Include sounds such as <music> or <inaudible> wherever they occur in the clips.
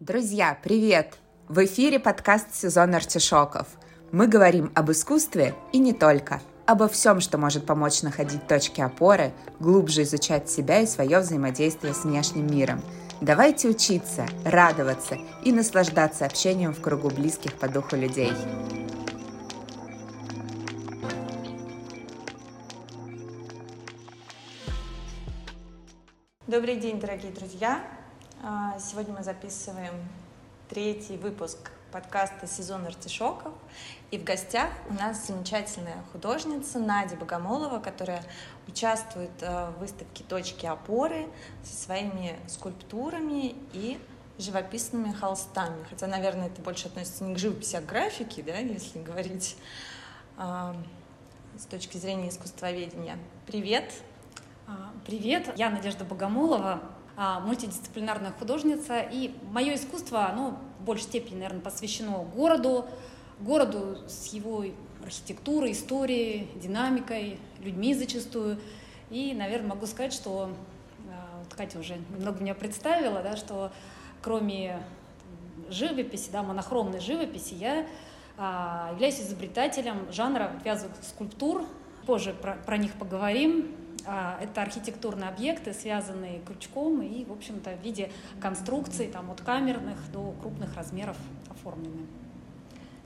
Друзья, привет! В эфире подкаст «Сезон артишоков». Мы говорим об искусстве и не только. Обо всем, что может помочь находить точки опоры, глубже изучать себя и свое взаимодействие с внешним миром. Давайте учиться, радоваться и наслаждаться общением в кругу близких по духу людей. Добрый день, дорогие друзья! А, сегодня мы записываем третий выпуск подкаста «Сезон артишоков». И в гостях у нас замечательная художница Надя Богомолова, которая участвует а, в выставке «Точки опоры» со своими скульптурами и живописными холстами. Хотя, наверное, это больше относится не к живописи, а к графике, да, если говорить э, с точки зрения искусствоведения. Привет! Привет, я Надежда Богомолова, а, мультидисциплинарная художница, и мое искусство, оно в большей степени, наверное, посвящено городу, городу с его архитектурой, историей, динамикой, людьми зачастую. И, наверное, могу сказать, что а, вот Катя уже немного меня представила, да, что кроме живописи, да, монохромной живописи, я а, являюсь изобретателем жанра вязовых скульптур. Позже про, про них поговорим. А, это архитектурные объекты, связанные крючком и, в общем-то, в виде конструкций, там, от камерных до крупных размеров оформлены.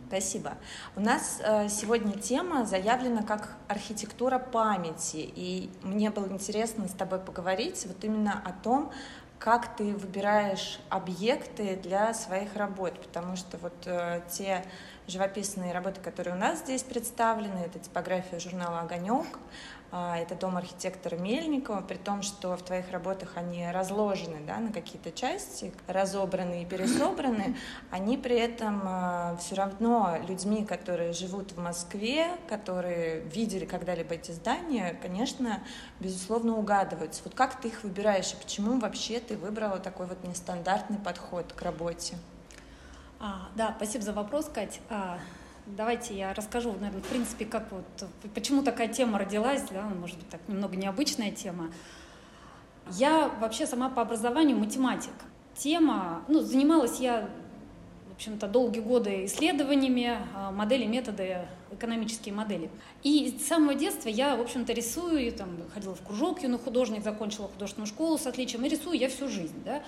Спасибо. У нас э, сегодня тема заявлена как архитектура памяти, и мне было интересно с тобой поговорить вот именно о том, как ты выбираешь объекты для своих работ, потому что вот э, те живописные работы, которые у нас здесь представлены, это типография журнала «Огонек», а, это дом архитектора Мельникова, при том, что в твоих работах они разложены да, на какие-то части, разобраны и пересобраны, они при этом а, все равно людьми, которые живут в Москве, которые видели когда-либо эти здания, конечно, безусловно, угадываются. Вот как ты их выбираешь и почему вообще ты выбрала такой вот нестандартный подход к работе? А, да, спасибо за вопрос, Кать. А, Давайте я расскажу, наверное, в принципе, как вот, почему такая тема родилась, да, может быть, так немного необычная тема. Я вообще сама по образованию математик. Тема, ну, занималась я, в общем-то, долгие годы исследованиями, а, модели, методы, экономические модели. И с самого детства я, в общем-то, рисую, там, ходила в кружок юный художник, закончила художественную школу с отличием, и рисую я всю жизнь, да.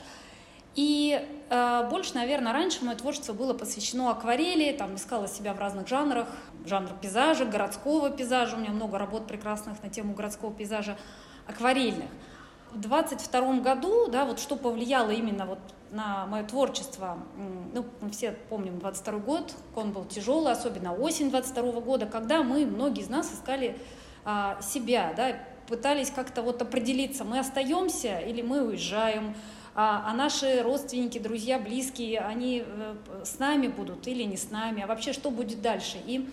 И э, больше, наверное, раньше мое творчество было посвящено акварели, там искала себя в разных жанрах, жанр пейзажа, городского пейзажа, у меня много работ прекрасных на тему городского пейзажа, акварельных. В 22 году, да, вот что повлияло именно вот на мое творчество, ну, мы все помним 22 год, он был тяжелый, особенно осень 22 года, когда мы, многие из нас искали а, себя, да, пытались как-то вот определиться, мы остаемся или мы уезжаем, а, а наши родственники, друзья, близкие, они э, с нами будут или не с нами, а вообще что будет дальше. И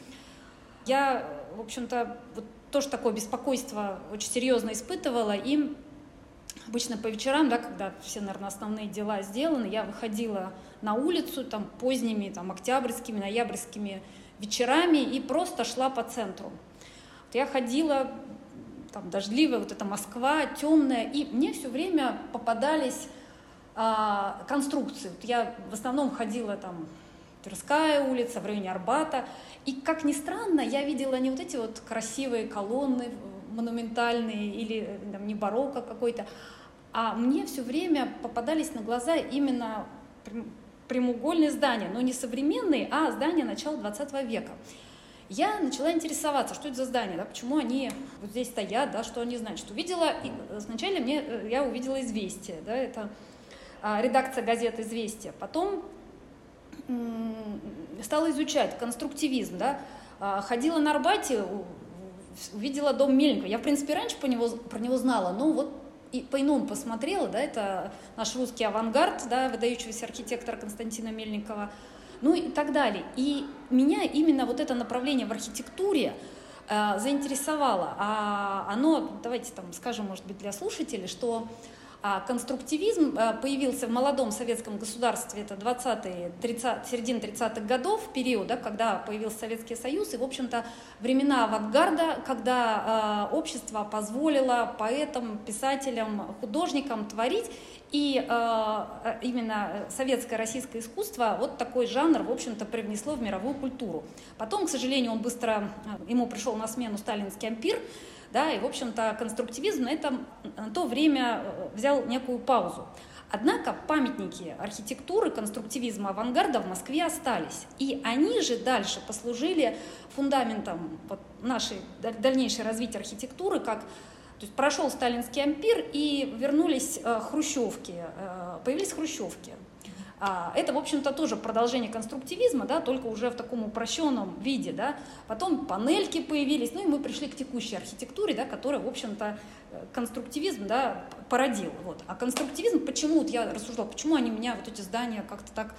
я, в общем-то, вот тоже такое беспокойство очень серьезно испытывала, и обычно по вечерам, да, когда все, наверное, основные дела сделаны, я выходила на улицу там поздними, там, октябрьскими, ноябрьскими вечерами и просто шла по центру. Вот я ходила, там, дождливая, вот эта Москва, темная, и мне все время попадались а, конструкции. Вот я в основном ходила там Тверская улица, в районе Арбата. И, как ни странно, я видела не вот эти вот красивые колонны монументальные или там, не барокко какой-то, а мне все время попадались на глаза именно прямоугольные здания, но не современные, а здания начала 20 века. Я начала интересоваться, что это за здания, да, почему они вот здесь стоят, да, что они значат. Увидела, и сначала мне, э, я увидела известие, да, это редакция газеты «Известия». Потом стала изучать конструктивизм, да, а, ходила на Арбате, увидела дом Мельникова. Я, в принципе, раньше по него, про него знала, но вот и по-иному посмотрела, да, это наш русский авангард, да, выдающегося архитектора Константина Мельникова, ну и так далее. И меня именно вот это направление в архитектуре э, заинтересовало. А оно, давайте там скажем, может быть, для слушателей, что а конструктивизм э, появился в молодом советском государстве, это 20-е, 30, середина 30-х годов, период, да, когда появился Советский Союз, и, в общем-то, времена авангарда, когда э, общество позволило поэтам, писателям, художникам творить, И э, именно советское российское искусство вот такой жанр, в общем-то, привнесло в мировую культуру. Потом, к сожалению, он быстро, ему пришел на смену сталинский ампир, да, и, в общем-то, конструктивизм на, этом, на то время взял некую паузу. Однако памятники архитектуры, конструктивизма, авангарда в Москве остались. И они же дальше послужили фундаментом вот нашей дальнейшей развития архитектуры, как то есть прошел сталинский ампир и вернулись э, хрущевки, э, появились хрущевки. А, это, в общем-то, тоже продолжение конструктивизма, да, только уже в таком упрощенном виде. Да. Потом панельки появились, ну и мы пришли к текущей архитектуре, да, которая, в общем-то, э, конструктивизм да, породил. Вот. А конструктивизм, почему, вот я рассуждала, почему они меня, вот эти здания, как-то так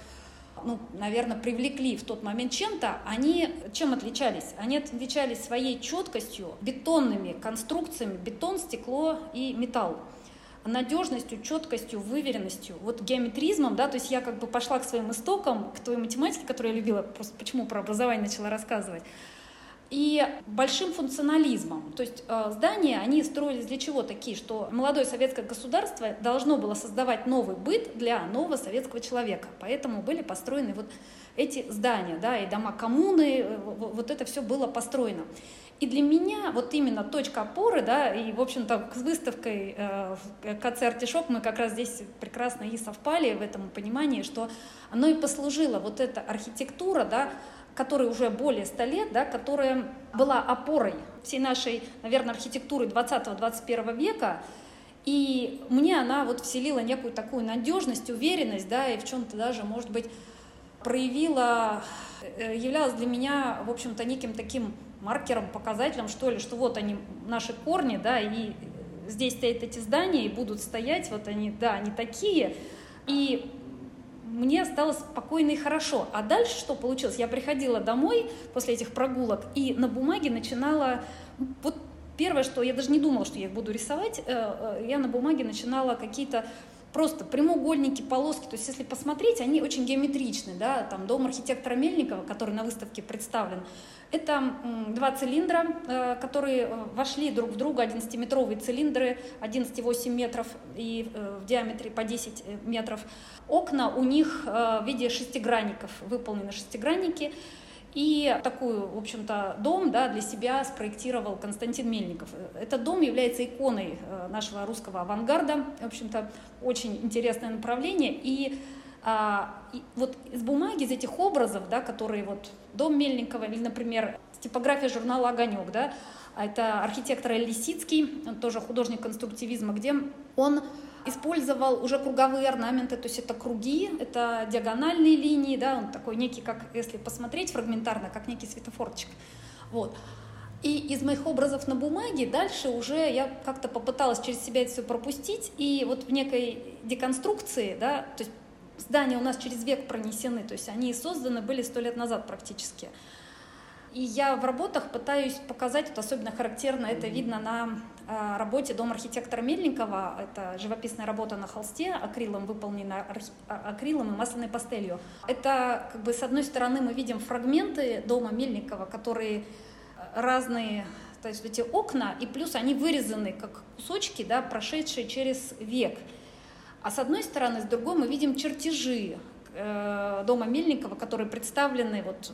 ну, наверное, привлекли в тот момент чем-то, они чем отличались? Они отличались своей четкостью, бетонными конструкциями, бетон, стекло и металл надежностью, четкостью, выверенностью, вот геометризмом, да, то есть я как бы пошла к своим истокам, к той математике, которую я любила, просто почему про образование начала рассказывать, и большим функционализмом. То есть э, здания, они строились для чего такие, что молодое советское государство должно было создавать новый быт для нового советского человека. Поэтому были построены вот эти здания, да, и дома коммуны, э, вот это все было построено. И для меня вот именно точка опоры, да, и, в общем-то, с выставкой э, КЦ «Артишок» мы как раз здесь прекрасно и совпали в этом понимании, что оно и послужило, вот эта архитектура, да, которой уже более 100 лет, да, которая была опорой всей нашей, наверное, архитектуры 20-21 века, и мне она вот вселила некую такую надежность, уверенность, да, и в чем-то даже, может быть, проявила, э, являлась для меня, в общем-то, неким таким маркером, показателем, что ли, что вот они, наши корни, да, и здесь стоят эти здания, и будут стоять, вот они, да, они такие, и мне стало спокойно и хорошо. А дальше что получилось? Я приходила домой после этих прогулок и на бумаге начинала... Вот первое, что я даже не думала, что я их буду рисовать, э, э, я на бумаге начинала какие-то просто прямоугольники, полоски. То есть, если посмотреть, они очень геометричны. Да? Там дом архитектора Мельникова, который на выставке представлен, это два цилиндра, э, которые э, вошли друг в друга, 11-метровые цилиндры, 11,8 метров и э, в диаметре по 10 метров. Окна у них в виде шестигранников, выполнены шестигранники. И такую, в общем-то, дом да, для себя спроектировал Константин Мельников. Этот дом является иконой нашего русского авангарда. В общем-то, очень интересное направление. И а, и вот из бумаги, из этих образов, да, которые вот дом Мельникова или, например, типография журнала «Огонек», да, это архитектор Лисицкий, он тоже художник конструктивизма, где он использовал уже круговые орнаменты, то есть это круги, это диагональные линии, да, он такой некий, как если посмотреть фрагментарно, как некий светофорчик. Вот. И из моих образов на бумаге дальше уже я как-то попыталась через себя это все пропустить, и вот в некой деконструкции, да, то есть здания у нас через век пронесены, то есть они созданы были сто лет назад практически. И я в работах пытаюсь показать, вот особенно характерно это видно на э, работе Дом архитектора Мельникова. Это живописная работа на холсте, акрилом выполнена а, акрилом и масляной пастелью. Это как бы с одной стороны мы видим фрагменты дома Мельникова, которые разные, то есть эти окна, и плюс они вырезаны как кусочки, да, прошедшие через век. А с одной стороны, с другой мы видим чертежи э, дома Мельникова, которые представлены вот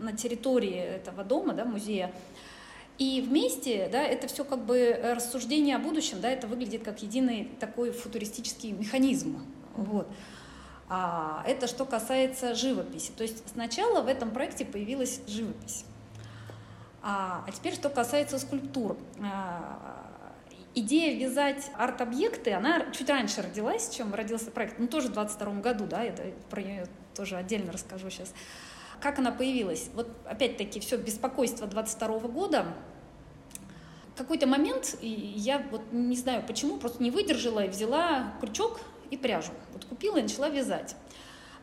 на территории этого дома, да, музея. И вместе, да, это все как бы рассуждение о будущем, да, это выглядит как единый такой футуристический механизм. Вот. А это что касается живописи. То есть сначала в этом проекте появилась живопись. А, а теперь что касается скульптур. А, идея вязать арт-объекты, она чуть раньше родилась, чем родился проект. Ну, тоже в 22 году, да, я про нее тоже отдельно расскажу сейчас. Как она появилась? Вот опять-таки все беспокойство 22 года. В какой-то момент я вот не знаю почему, просто не выдержала и взяла крючок и пряжу. Вот купила и начала вязать.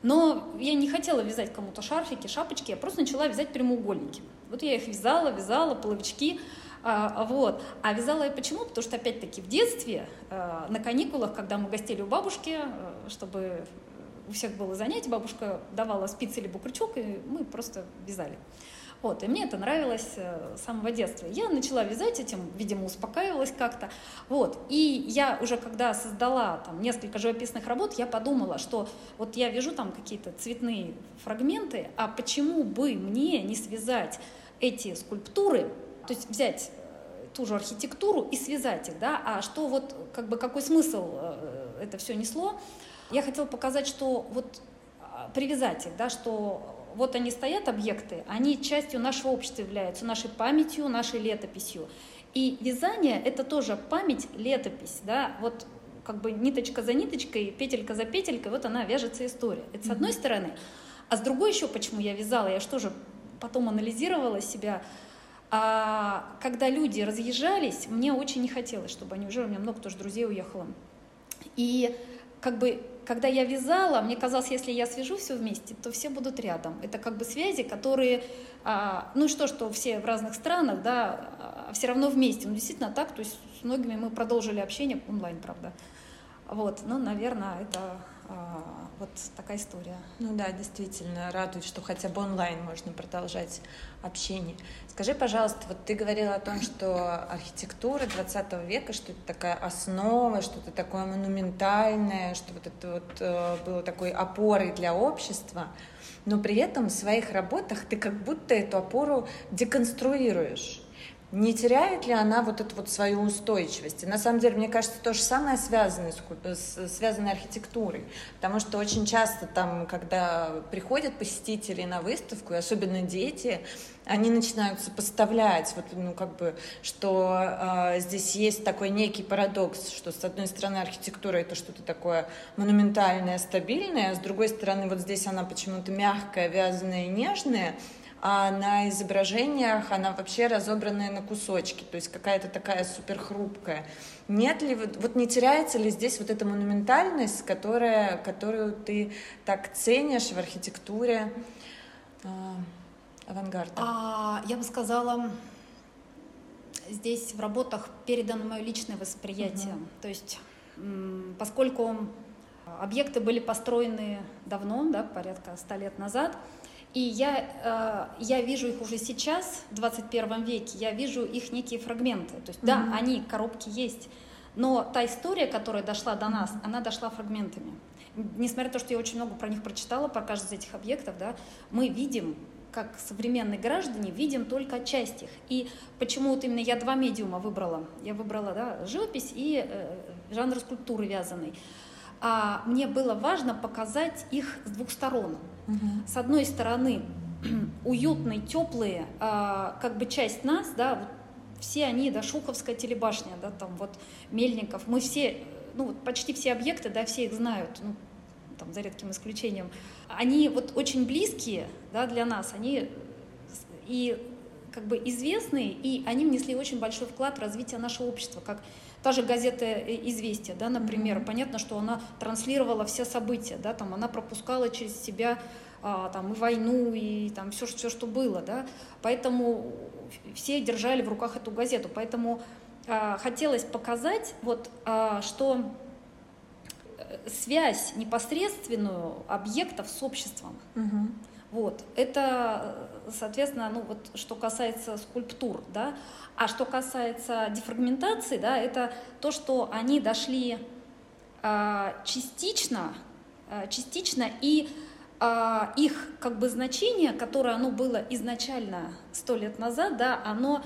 Но я не хотела вязать кому-то шарфики, шапочки, я просто начала вязать прямоугольники. Вот я их вязала, вязала, половички. А, вот. А вязала я почему? Потому что, опять-таки, в детстве, а, на каникулах, когда мы гостили у бабушки, а, чтобы у всех было занятие, бабушка давала спицы либо крючок, и мы просто вязали. Вот, и мне это нравилось э, с самого детства. Я начала вязать этим, видимо, успокаивалась как-то. Вот, и я уже когда создала там несколько живописных работ, я подумала, что вот я вяжу там какие-то цветные фрагменты, а почему бы мне не связать эти скульптуры, то есть взять э, ту же архитектуру и связать их, да, а что вот, как бы, какой смысл э, это все несло? Я хотела показать, что вот а, привязать их, да, что вот они стоят, объекты, они частью нашего общества являются, нашей памятью, нашей летописью. И вязание — это тоже память, летопись, да, вот как бы ниточка за ниточкой, петелька за петелькой, вот она вяжется история. Это с одной стороны. А с другой еще, почему я вязала, я что же потом анализировала себя, а, когда люди разъезжались, мне очень не хотелось, чтобы они уже, у меня много тоже друзей уехало. И как бы когда я вязала, мне казалось, если я свяжу все вместе, то все будут рядом. Это как бы связи, которые, а, ну что, что все в разных странах, да, а, все равно вместе. Ну действительно так, то есть с многими мы продолжили общение онлайн, правда. Вот, ну, наверное, это вот такая история. Ну да, действительно, радует, что хотя бы онлайн можно продолжать общение. Скажи, пожалуйста, вот ты говорила о том, что архитектура 20 века, что это такая основа, что-то такое монументальное, что вот это вот э, было такой опорой для общества, но при этом в своих работах ты как будто эту опору деконструируешь не теряет ли она вот эту вот свою устойчивость? И на самом деле, мне кажется, то же самое связано с, связано архитектурой, потому что очень часто там, когда приходят посетители на выставку, и особенно дети, они начинают сопоставлять, вот, ну, как бы, что э, здесь есть такой некий парадокс, что с одной стороны архитектура это что-то такое монументальное, стабильное, а с другой стороны вот здесь она почему-то мягкая, вязаная и нежная, а на изображениях она вообще разобранная на кусочки, то есть какая-то такая супер хрупкая. Нет ли, вот не теряется ли здесь вот эта монументальность, которая, которую ты так ценишь в архитектуре э, авангарда? А, я бы сказала, здесь в работах передано мое личное восприятие. Угу. То есть, поскольку объекты были построены давно, да, порядка ста лет назад, и я, э, я вижу их уже сейчас, в 21 веке, я вижу их некие фрагменты. То есть, mm-hmm. да, они, коробки есть, но та история, которая дошла до нас, она дошла фрагментами. Несмотря на то, что я очень много про них прочитала, про каждый из этих объектов, да, мы видим, как современные граждане, видим только часть их. И почему вот именно я два медиума выбрала? Я выбрала да, живопись и э, жанр скульптуры вязаный а мне было важно показать их с двух сторон. Угу. С одной стороны, <clears throat> уютные, теплые, а, как бы часть нас, да, вот все они, да, Шуховская телебашня, да, там вот Мельников, мы все, ну вот почти все объекты, да, все их знают, ну, там, за редким исключением, они вот очень близкие, да, для нас, они и как бы известные, и они внесли очень большой вклад в развитие нашего общества, как Та же газета «Известия», да, например, mm-hmm. понятно, что она транслировала все события, да, там она пропускала через себя а, там, и войну, и там все, все, что было, да, поэтому все держали в руках эту газету, поэтому а, хотелось показать, вот, а, что э, связь непосредственную объектов с обществом. Mm-hmm. Вот. Это, соответственно, ну вот, что касается скульптур, да. А что касается дефрагментации, да, это то, что они дошли э, частично, э, частично и э, их как бы значение, которое оно было изначально сто лет назад, да, оно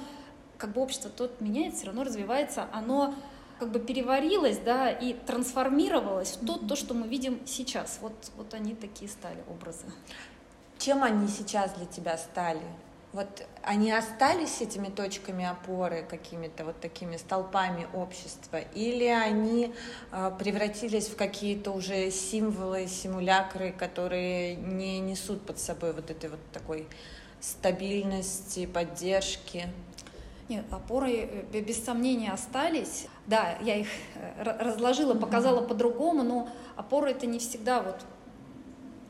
как бы общество тут меняется, все равно развивается, оно как бы переварилось, да, и трансформировалось в то, то, что мы видим сейчас. Вот, вот они такие стали образы. Чем они сейчас для тебя стали? Вот они остались этими точками опоры, какими-то вот такими столпами общества, или они э, превратились в какие-то уже символы, симулякры, которые не несут под собой вот этой вот такой стабильности, поддержки? Нет, опоры э, без сомнения остались. Да, я их э, разложила, показала mm-hmm. по-другому, но опоры это не всегда вот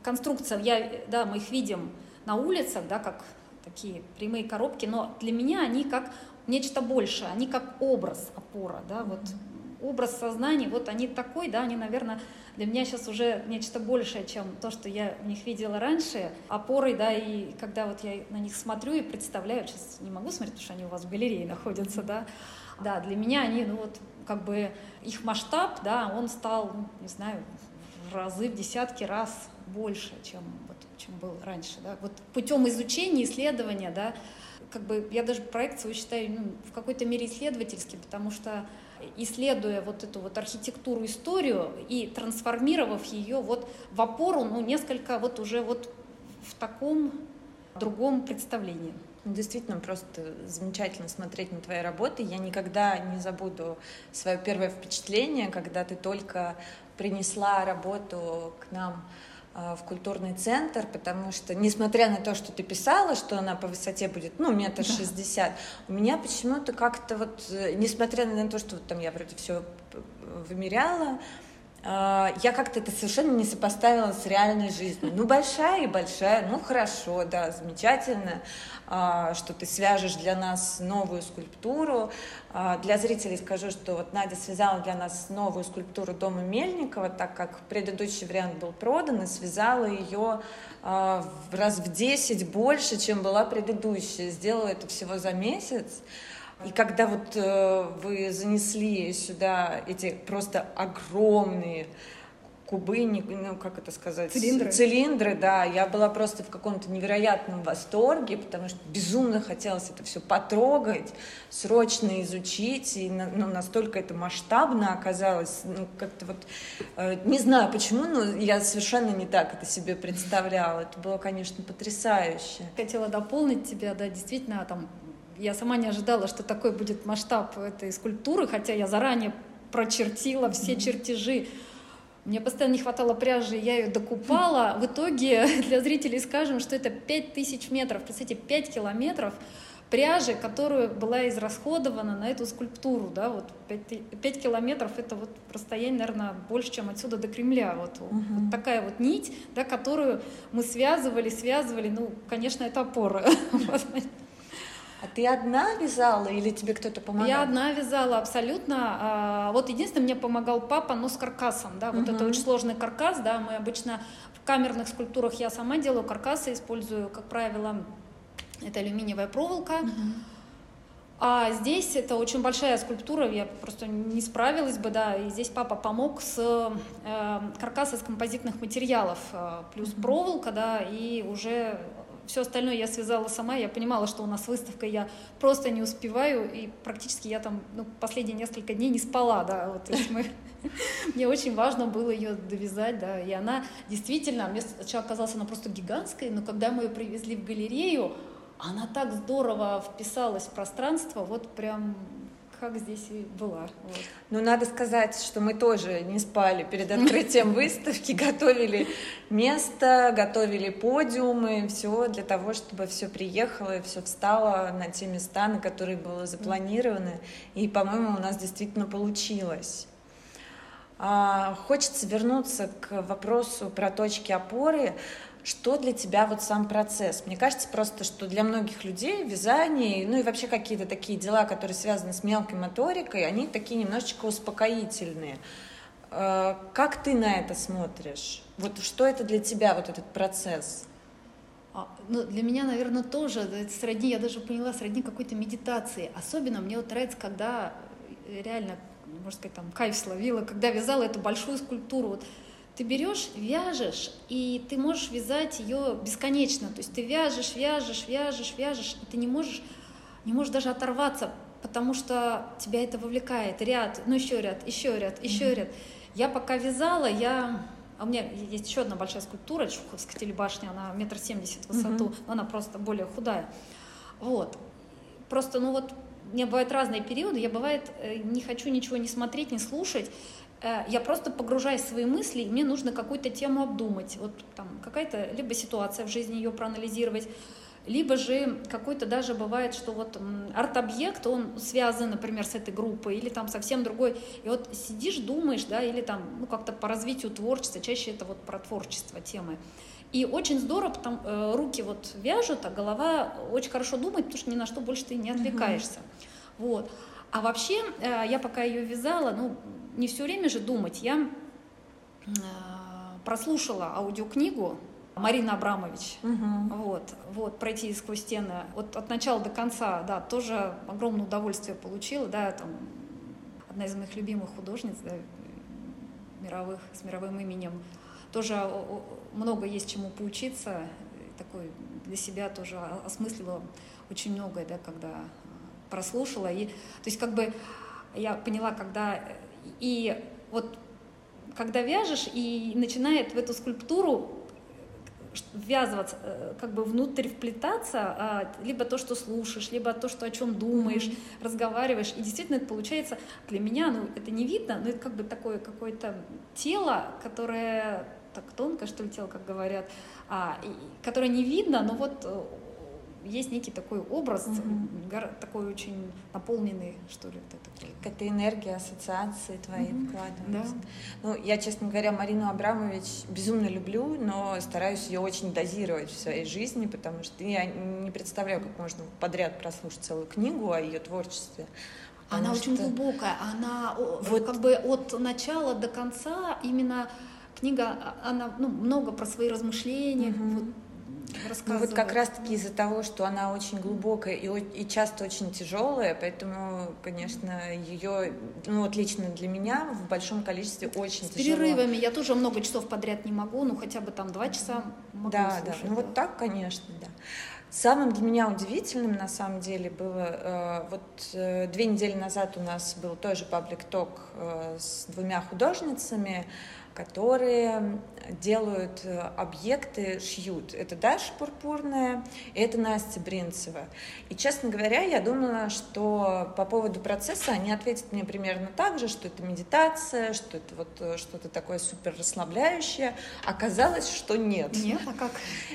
конструкция. Я, да, мы их видим на улицах, да, как такие прямые коробки, но для меня они как нечто большее, они как образ опора, да, вот образ сознания, вот они такой, да, они, наверное, для меня сейчас уже нечто большее, чем то, что я в них видела раньше, опорой, да, и когда вот я на них смотрю и представляю, сейчас не могу смотреть, потому что они у вас в галерее находятся, да, да, для меня они, ну вот, как бы их масштаб, да, он стал, не знаю, в разы, в десятки раз больше, чем, вот, чем был раньше, да, вот путем изучения, исследования, да, как бы я даже проект свой считаю ну, в какой-то мере исследовательским, потому что исследуя вот эту вот архитектуру, историю и трансформировав ее вот в опору, ну, несколько вот уже вот в таком другом представлении. Ну, действительно, просто замечательно смотреть на твои работы. Я никогда не забуду свое первое впечатление, когда ты только принесла работу к нам в культурный центр, потому что, несмотря на то, что ты писала, что она по высоте будет, ну, метр шестьдесят, у меня почему-то как-то вот, э, несмотря на то, что вот там я вроде все вымеряла, а, я как-то это совершенно не сопоставила с реальной жизнью. Ну, большая и большая, ну, хорошо, да, замечательно, а, что ты свяжешь для нас новую скульптуру. А, для зрителей скажу, что вот Надя связала для нас новую скульптуру дома Мельникова, так как предыдущий вариант был продан, и связала ее раз в 10 больше, чем была предыдущая. Сделала это всего за месяц. И когда вот э, вы занесли сюда эти просто огромные кубы, ну как это сказать, цилиндры. цилиндры, да, я была просто в каком-то невероятном восторге, потому что безумно хотелось это все потрогать, срочно изучить, и ну, настолько это масштабно оказалось, ну как-то вот, э, не знаю почему, но я совершенно не так это себе представляла, это было, конечно, потрясающе. Хотела дополнить тебя, да, действительно, там я сама не ожидала, что такой будет масштаб этой скульптуры, хотя я заранее прочертила все чертежи. Мне постоянно не хватало пряжи, я ее докупала. В итоге <laughs> для зрителей скажем, что это 5000 метров, представьте, 5 километров пряжи, которую была израсходована на эту скульптуру, да, вот 5, 5 километров это вот расстояние, наверное, больше, чем отсюда до Кремля, вот, угу. вот такая вот нить, да, которую мы связывали, связывали, ну, конечно, это опора. <laughs> А ты одна вязала или тебе кто-то помогал? Я одна вязала абсолютно. А, вот единственное, мне помогал папа, но с каркасом, да, вот угу. это очень сложный каркас, да, мы обычно в камерных скульптурах я сама делаю каркасы, использую, как правило, это алюминиевая проволока. Угу. А здесь это очень большая скульптура, я просто не справилась бы, да, и здесь папа помог с э, каркас из композитных материалов, э, плюс проволока, да, и уже все остальное я связала сама, я понимала, что у нас выставка, я просто не успеваю, и практически я там ну, последние несколько дней не спала, да, вот, то есть мы... <laughs> Мне очень важно было ее довязать, да, и она действительно, мне сначала казалось, она просто гигантская, но когда мы ее привезли в галерею, она так здорово вписалась в пространство, вот прям как здесь и была. Вот. Ну, надо сказать, что мы тоже не спали перед открытием <laughs> выставки, готовили место, готовили подиумы, все для того, чтобы все приехало и все встало на те места, на которые было запланировано. И, по-моему, у нас действительно получилось. А, хочется вернуться к вопросу про точки опоры. Что для тебя вот сам процесс? Мне кажется просто, что для многих людей вязание, ну и вообще какие-то такие дела, которые связаны с мелкой моторикой, они такие немножечко успокоительные. Э, как ты на это смотришь? Вот что это для тебя, вот этот процесс? А, ну, для меня, наверное, тоже сродни, я даже поняла, сродни какой-то медитации. Особенно мне вот нравится, когда реально, можно сказать, там кайф словила, когда вязала эту большую скульптуру. Вот ты берешь, вяжешь, и ты можешь вязать ее бесконечно. То есть ты вяжешь, вяжешь, вяжешь, вяжешь, и ты не можешь, не можешь даже оторваться, потому что тебя это вовлекает. Ряд, ну еще ряд, еще ряд, еще mm-hmm. ряд. Я пока вязала, я... А у меня есть еще одна большая скульптура, Чуховская телебашня, она метр семьдесят в высоту, mm-hmm. но она просто более худая. Вот. Просто, ну вот, у меня бывают разные периоды, я бывает э, не хочу ничего не смотреть, не слушать, я просто погружаюсь в свои мысли, и мне нужно какую-то тему обдумать. Вот там какая-то либо ситуация в жизни ее проанализировать, либо же какой-то даже бывает, что вот арт-объект, он связан, например, с этой группой, или там совсем другой. И вот сидишь, думаешь, да, или там, ну, как-то по развитию творчества, чаще это вот про творчество темы. И очень здорово, потому э, руки вот вяжут, а голова очень хорошо думает, потому что ни на что больше ты не отвлекаешься. Uh-huh. Вот. А вообще, э, я пока ее вязала, ну, не все время же думать, я э, прослушала аудиокнигу Марина Абрамович. Угу. Вот, вот, пройти сквозь стены. Вот от начала до конца, да, тоже огромное удовольствие получила, да, там, одна из моих любимых художниц, да, мировых, с мировым именем. Тоже много есть чему поучиться, такой для себя тоже осмысливала очень многое, да, когда прослушала. И, то есть как бы я поняла, когда и вот когда вяжешь и начинает в эту скульптуру ввязываться, э, как бы внутрь вплетаться, а, либо то, что слушаешь, либо то, что о чем думаешь, mm-hmm. разговариваешь. И действительно это получается для меня, ну это не видно, но это как бы такое какое-то тело, которое так тонко, что ли, тело, как говорят, а, и, которое не видно, но вот э, есть некий такой образ, угу. такой очень наполненный, что ли, это такой. Какая-то энергия, ассоциации твои угу. вкладываются. Да. Ну, я, честно говоря, Марину Абрамович безумно люблю, но стараюсь ее очень дозировать в своей жизни, потому что я не представляю, как можно подряд прослушать целую книгу о ее творчестве. Она что... очень глубокая, она вот как бы от начала до конца именно книга, а, она ну, много про свои размышления, угу. вот, ну вот как раз-таки из-за того, что она очень глубокая и, и часто очень тяжелая, поэтому, конечно, ее, ну вот лично для меня в большом количестве очень С тяжело. перерывами я тоже много часов подряд не могу, ну хотя бы там два часа могу Да, слушать, да, ну да. вот так, конечно, да. Самым для меня удивительным на самом деле было, э, вот э, две недели назад у нас был тоже паблик-ток э, с двумя художницами, которые делают э, объекты, шьют. Это Даша Пурпурная, и это Настя Бринцева. И, честно говоря, я думала, что по поводу процесса они ответят мне примерно так же, что это медитация, что это вот э, что-то такое супер расслабляющее. Оказалось, что нет. Нет, а как?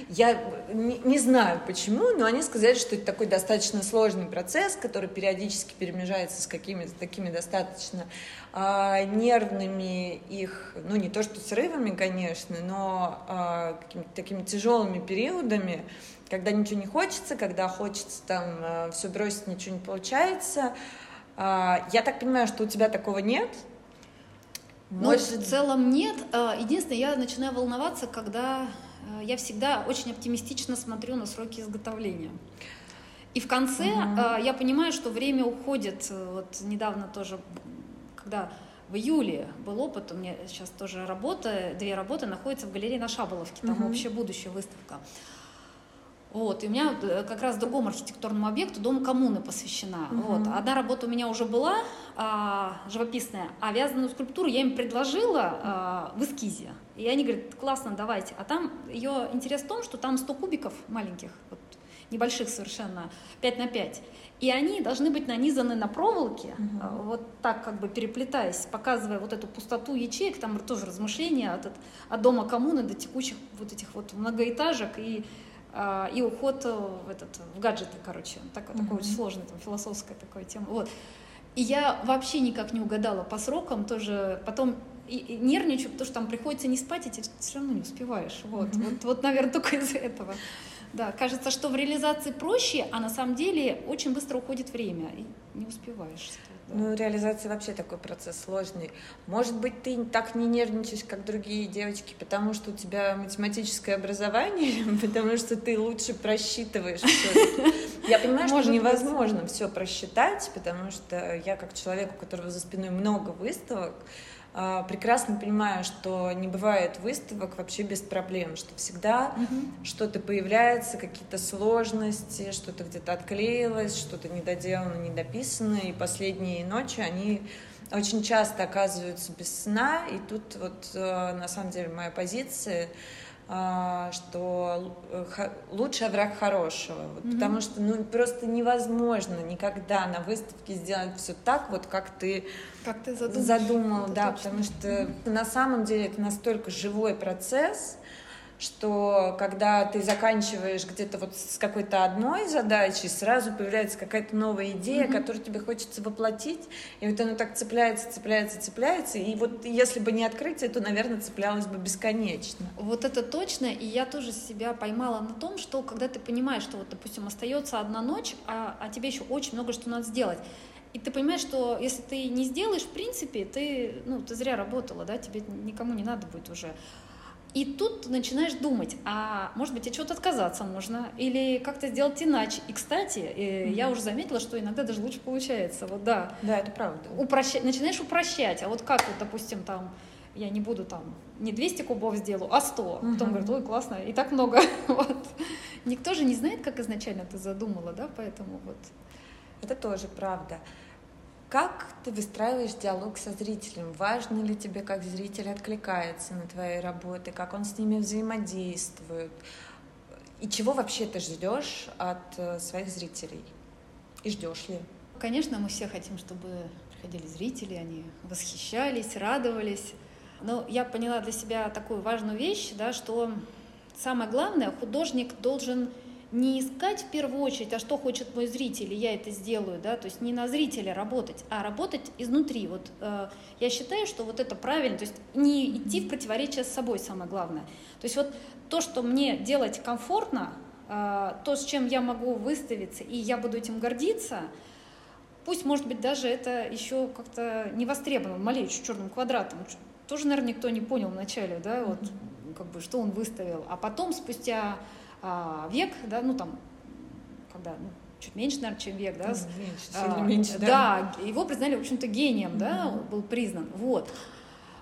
Я не, не знаю почему, но они сказали, что это такой достаточно сложный процесс, который периодически перемежается с какими-то такими достаточно а, нервными их, ну не то что срывами, конечно, но а, какими-то такими тяжелыми периодами, когда ничего не хочется, когда хочется там а, все бросить, ничего не получается. А, я так понимаю, что у тебя такого нет? Ну, Может... в целом нет. Единственное, я начинаю волноваться, когда я всегда очень оптимистично смотрю на сроки изготовления. И в конце угу. я понимаю, что время уходит. Вот недавно тоже когда в июле был опыт, у меня сейчас тоже работа, две работы находятся в галерее на Шаболовке, там угу. общее будущее выставка. Вот, и у меня э, как раз другому архитектурному объекту Дом коммуны посвящена. Угу. Вот. Одна работа у меня уже была а, живописная, а вязаную скульптуру я им предложила а, в эскизе. И они говорят, классно, давайте. А там ее интерес в том, что там 100 кубиков маленьких, вот, небольших совершенно, 5 на 5. И они должны быть нанизаны на проволоке, угу. вот так как бы переплетаясь, показывая вот эту пустоту ячеек, там тоже размышления от, от дома коммуны до текущих вот этих вот многоэтажек и, а, и уход в, этот, в гаджеты, короче. Так, угу. Такой очень сложный, там, философская такая тема. Вот. И я вообще никак не угадала по срокам, тоже потом и, и нервничаю, потому что там приходится не спать, и ты все равно не успеваешь. Вот, mm-hmm. вот, вот, наверное, <laughs> только из-за этого. Да, кажется, что в реализации проще, а на самом деле очень быстро уходит время, и не успеваешь. Да. Ну, реализация вообще такой процесс сложный. Может быть, ты так не нервничаешь, как другие девочки, потому что у тебя математическое образование, <laughs> потому что ты лучше просчитываешь все. Я понимаю, что невозможно все просчитать, потому что я как человек, у которого за спиной много выставок, прекрасно понимаю, что не бывает выставок вообще без проблем, что всегда угу. что-то появляется, какие-то сложности, что-то где-то отклеилось, что-то недоделано, недописано, и последние ночи они очень часто оказываются без сна, и тут вот э, на самом деле моя позиция а, что э, лучший враг хорошего, mm-hmm. потому что ну просто невозможно никогда на выставке сделать все так вот, как ты, как ты задумал, задумал да, точно. потому что mm-hmm. на самом деле это настолько живой процесс, что когда ты заканчиваешь где-то вот с какой-то одной задачей, сразу появляется какая-то новая идея, mm-hmm. которую тебе хочется воплотить, и вот она так цепляется, цепляется, цепляется, и вот если бы не открытие, то, наверное, цеплялась бы бесконечно. Вот это точно, и я тоже себя поймала на том, что когда ты понимаешь, что вот, допустим, остается одна ночь, а, а тебе еще очень много что надо сделать, и ты понимаешь, что если ты не сделаешь, в принципе, ты, ну, ты зря работала, да, тебе никому не надо будет уже. И тут ты начинаешь думать, а может быть, от чего-то отказаться можно, или как-то сделать иначе. И, кстати, mm-hmm. я уже заметила, что иногда даже лучше получается. Вот, да. Да, это правда. Упрощать, начинаешь упрощать. А вот как, вот, допустим, там, я не буду там не 200 кубов сделаю, а 100. Угу. Потом говорят, ой, классно, и так много. <laughs> вот. Никто же не знает, как изначально ты задумала, да, поэтому вот. Это тоже правда. Как ты выстраиваешь диалог со зрителем? Важно ли тебе, как зритель откликается на твои работы, как он с ними взаимодействует? И чего вообще ты ждешь от э, своих зрителей? И ждешь ли? Конечно, мы все хотим, чтобы приходили зрители, они восхищались, радовались. Но я поняла для себя такую важную вещь, да, что самое главное, художник должен не искать в первую очередь, а что хочет мой зритель, и я это сделаю, да, то есть не на зрителя работать, а работать изнутри. Вот э, я считаю, что вот это правильно, то есть не идти в противоречие с собой, самое главное. То есть вот то, что мне делать комфортно, э, то, с чем я могу выставиться, и я буду этим гордиться, пусть, может быть, даже это еще как-то не востребовано, малеющим черным квадратом, тоже, наверное, никто не понял вначале, да, вот, как бы, что он выставил, а потом, спустя а, век, да, ну там, когда ну, чуть меньше, наверное, чем век, да, меньше, сильно а, меньше, да. да, его признали, в общем-то, гением, mm-hmm. да, был признан, вот.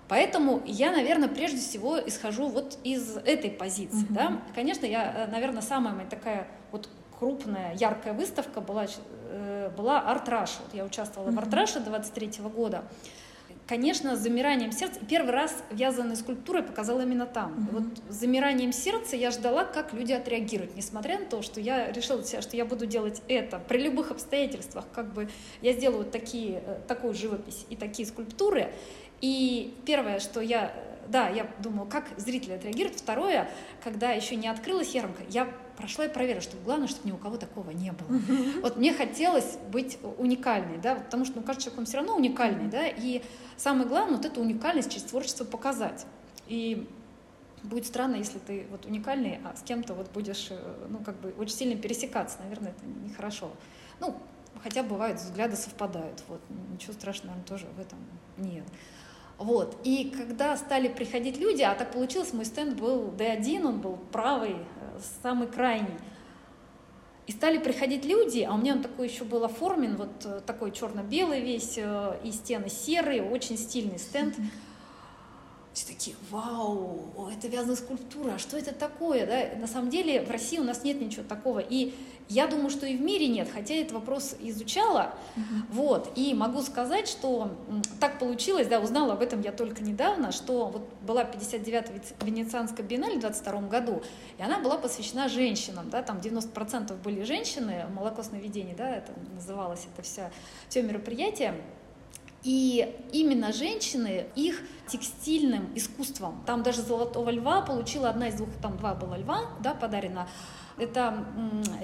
Поэтому я, наверное, прежде всего исхожу вот из этой позиции, mm-hmm. да. Конечно, я, наверное, самая моя такая вот крупная, яркая выставка была, э, была Art Russia. Вот я участвовала mm-hmm. в Art Russia 23 года конечно, с замиранием сердца. Первый раз вязаные скульптуры показала именно там. Mm-hmm. Вот с замиранием сердца я ждала, как люди отреагируют, несмотря на то, что я решила себя, что я буду делать это при любых обстоятельствах, как бы я сделаю вот такие, э, такую живопись и такие скульптуры. И первое, что я да, я думала, как зрители отреагируют. Второе, когда еще не открылась ярмарка, я прошла и проверила, что главное, чтобы ни у кого такого не было. Вот мне хотелось быть уникальной, да, потому что ну, каждый человек, он все равно уникальный, да, и самое главное, вот эту уникальность через творчество показать. И будет странно, если ты вот уникальный, а с кем-то вот будешь, э, ну, как бы очень сильно пересекаться, наверное, это нехорошо. Ну, хотя бывают, взгляды совпадают, вот, ничего страшного, наверное, тоже в этом нет. Вот. И когда стали приходить люди, а так получилось, мой стенд был D1, он был правый, э, самый крайний. И стали приходить люди, а у меня он такой еще был оформлен, вот э, такой черно-белый весь, э, и стены серые, очень стильный стенд. Все такие, вау, это вязаная скульптура, а что это такое? Да? На самом деле в России у нас нет ничего такого. И я думаю, что и в мире нет, хотя этот вопрос изучала. Uh-huh. Вот, и могу сказать, что так получилось, да, узнала об этом я только недавно, что вот была 59-я Венецианская биеннале в 22 году, и она была посвящена женщинам, да, там 90% были женщины, молокосноведение, да, это называлось это вся, все мероприятие. И именно женщины их текстильным искусством. Там даже золотого льва получила одна из двух, там два было льва, да, подарена. Это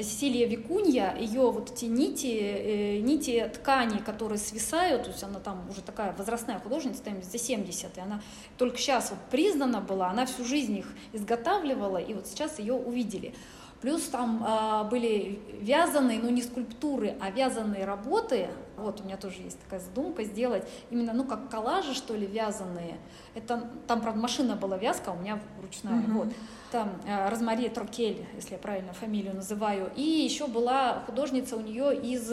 Сесилия Викунья, ее вот эти нити, э, нити ткани, которые свисают, то есть она там уже такая возрастная художница, там за 70, и она только сейчас вот признана была, она всю жизнь их изготавливала, и вот сейчас ее увидели. Плюс там э, были вязаные, ну не скульптуры, а вязаные работы. Вот у меня тоже есть такая задумка сделать именно, ну как коллажи что ли вязаные. Это там правда машина была вязка, а у меня ручная. Mm-hmm. Вот там э, Розмари Трокель, если я правильно фамилию называю. И еще была художница у нее из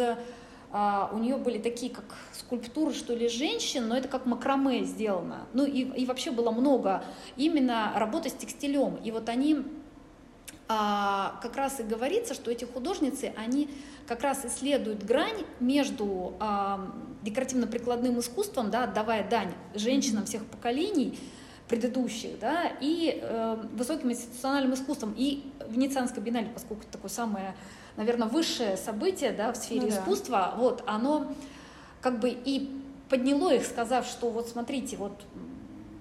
Uh, у нее были такие как скульптуры, что ли, женщин, но это как макраме сделано. Ну и, и вообще было много именно работы с текстилем. И вот они а, как раз и говорится, что эти художницы, они как раз исследуют грань между а, декоративно-прикладным искусством, да, отдавая дань женщинам всех поколений предыдущих, да, и э, высоким институциональным искусством. И Венецианская биеннале, поскольку это такое самое, наверное, высшее событие да, в сфере ну, искусства, да. вот, оно как бы и подняло их, сказав, что вот смотрите, вот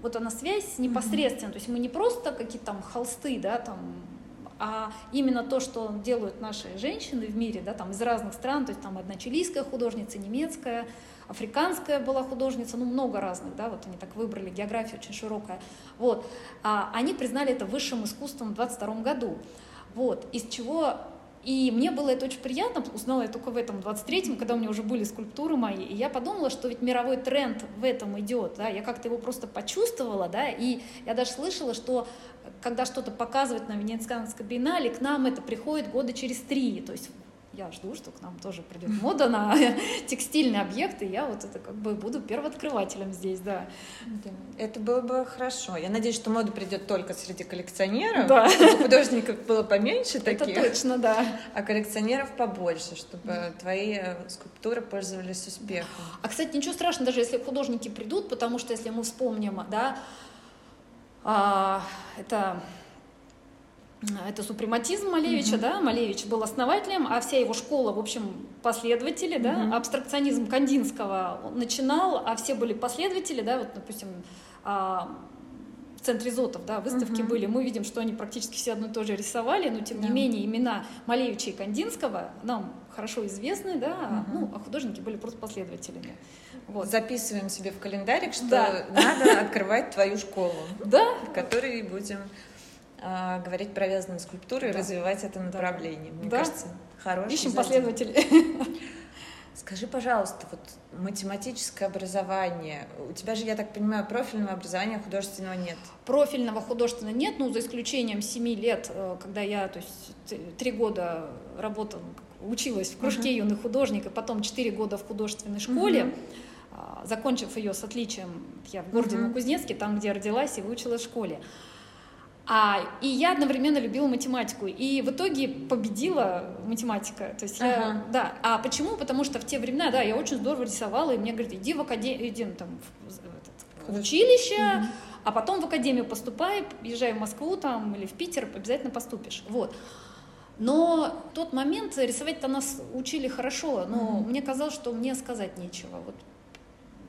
вот она связь непосредственно, mm-hmm. то есть мы не просто какие-то там холсты, да, там а именно то, что делают наши женщины в мире, да, там из разных стран, то есть там одна чилийская художница, немецкая, африканская была художница, ну много разных, да, вот они так выбрали, география очень широкая, вот, а они признали это высшим искусством в 22 году, вот, из чего И мне было это очень приятно, узнала я только в этом 23-м, когда у меня уже были скульптуры мои, и я подумала, что ведь мировой тренд в этом идет, да, я как-то его просто почувствовала, да, и я даже слышала, что когда что-то показывают на Венецианской биеннале, к нам это приходит года через три, то есть я жду, что к нам тоже придет <laughs> мода на <laughs> текстильные объекты, я вот это как бы буду первооткрывателем здесь, да. Это было бы хорошо. Я надеюсь, что мода придет только среди коллекционеров, да. чтобы художников было поменьше <laughs> таких. Это точно, да. А коллекционеров побольше, чтобы твои э, скульптуры пользовались успехом. А, кстати, ничего страшного, даже если художники придут, потому что если мы вспомним, да, это это супрематизм Малевича, mm-hmm. да, Малевич был основателем, а вся его школа, в общем, последователи, mm-hmm. да, абстракционизм Кандинского начинал, а все были последователи, да, вот, допустим, а, центре Зотов, да, выставки uh-huh. были, мы видим, что они практически все одно и то же рисовали, но тем yeah. не менее имена Малевича и Кандинского нам хорошо известны, да, uh-huh. ну, а художники были просто последователями. Вот. Записываем себе в календарик, что да. надо открывать твою школу, да. в которой будем а, говорить про вязаные скульптуры и развивать это направление. Мне да. кажется, хороший Ищем последователей. <laughs> Скажи, пожалуйста, вот математическое образование, у тебя же, я так понимаю, профильного образования художественного нет? Профильного художественного нет, ну, за исключением семи лет, э, когда я, то есть, три года работала, училась в кружке uh-huh. юных художников, потом четыре года в художественной школе, uh-huh. закончив ее с отличием, я в городе uh-huh. Там, где родилась и выучилась в школе. А, и я одновременно любила математику. И в итоге победила математика. То есть я, ага. да. А почему? Потому что в те времена, да, я очень здорово рисовала, и мне говорят, иди в академию, иди ну, там, в, в училище, угу. а потом в академию поступай, езжай в Москву там или в Питер, обязательно поступишь. Вот. Но тот момент рисовать-то нас учили хорошо, но угу. мне казалось, что мне сказать нечего. Вот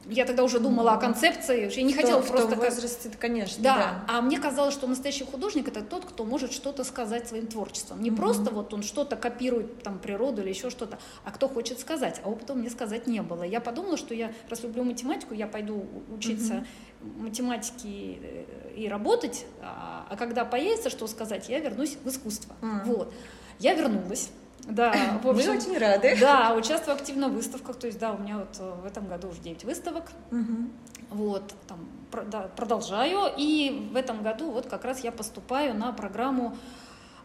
я тогда уже думала о концепции, я не в хотела том, просто... В возрасте, конечно, да. да. А мне казалось, что настоящий художник — это тот, кто может что-то сказать своим творчеством. Не mm-hmm. просто вот он что-то копирует, там, природу или еще что-то, а кто хочет сказать. А опыта мне сказать не было. Я подумала, что я, раз люблю математику, я пойду учиться mm-hmm. математике э, и работать, а, а когда появится что сказать, я вернусь в искусство. Mm-hmm. Вот. Я вернулась. Да, в общем, Мы очень рады. Да, участвую активно в выставках. То есть, да, у меня вот э, в этом году уже 9 выставок. Угу. Вот, там, да, продолжаю. И в этом году вот как раз я поступаю на программу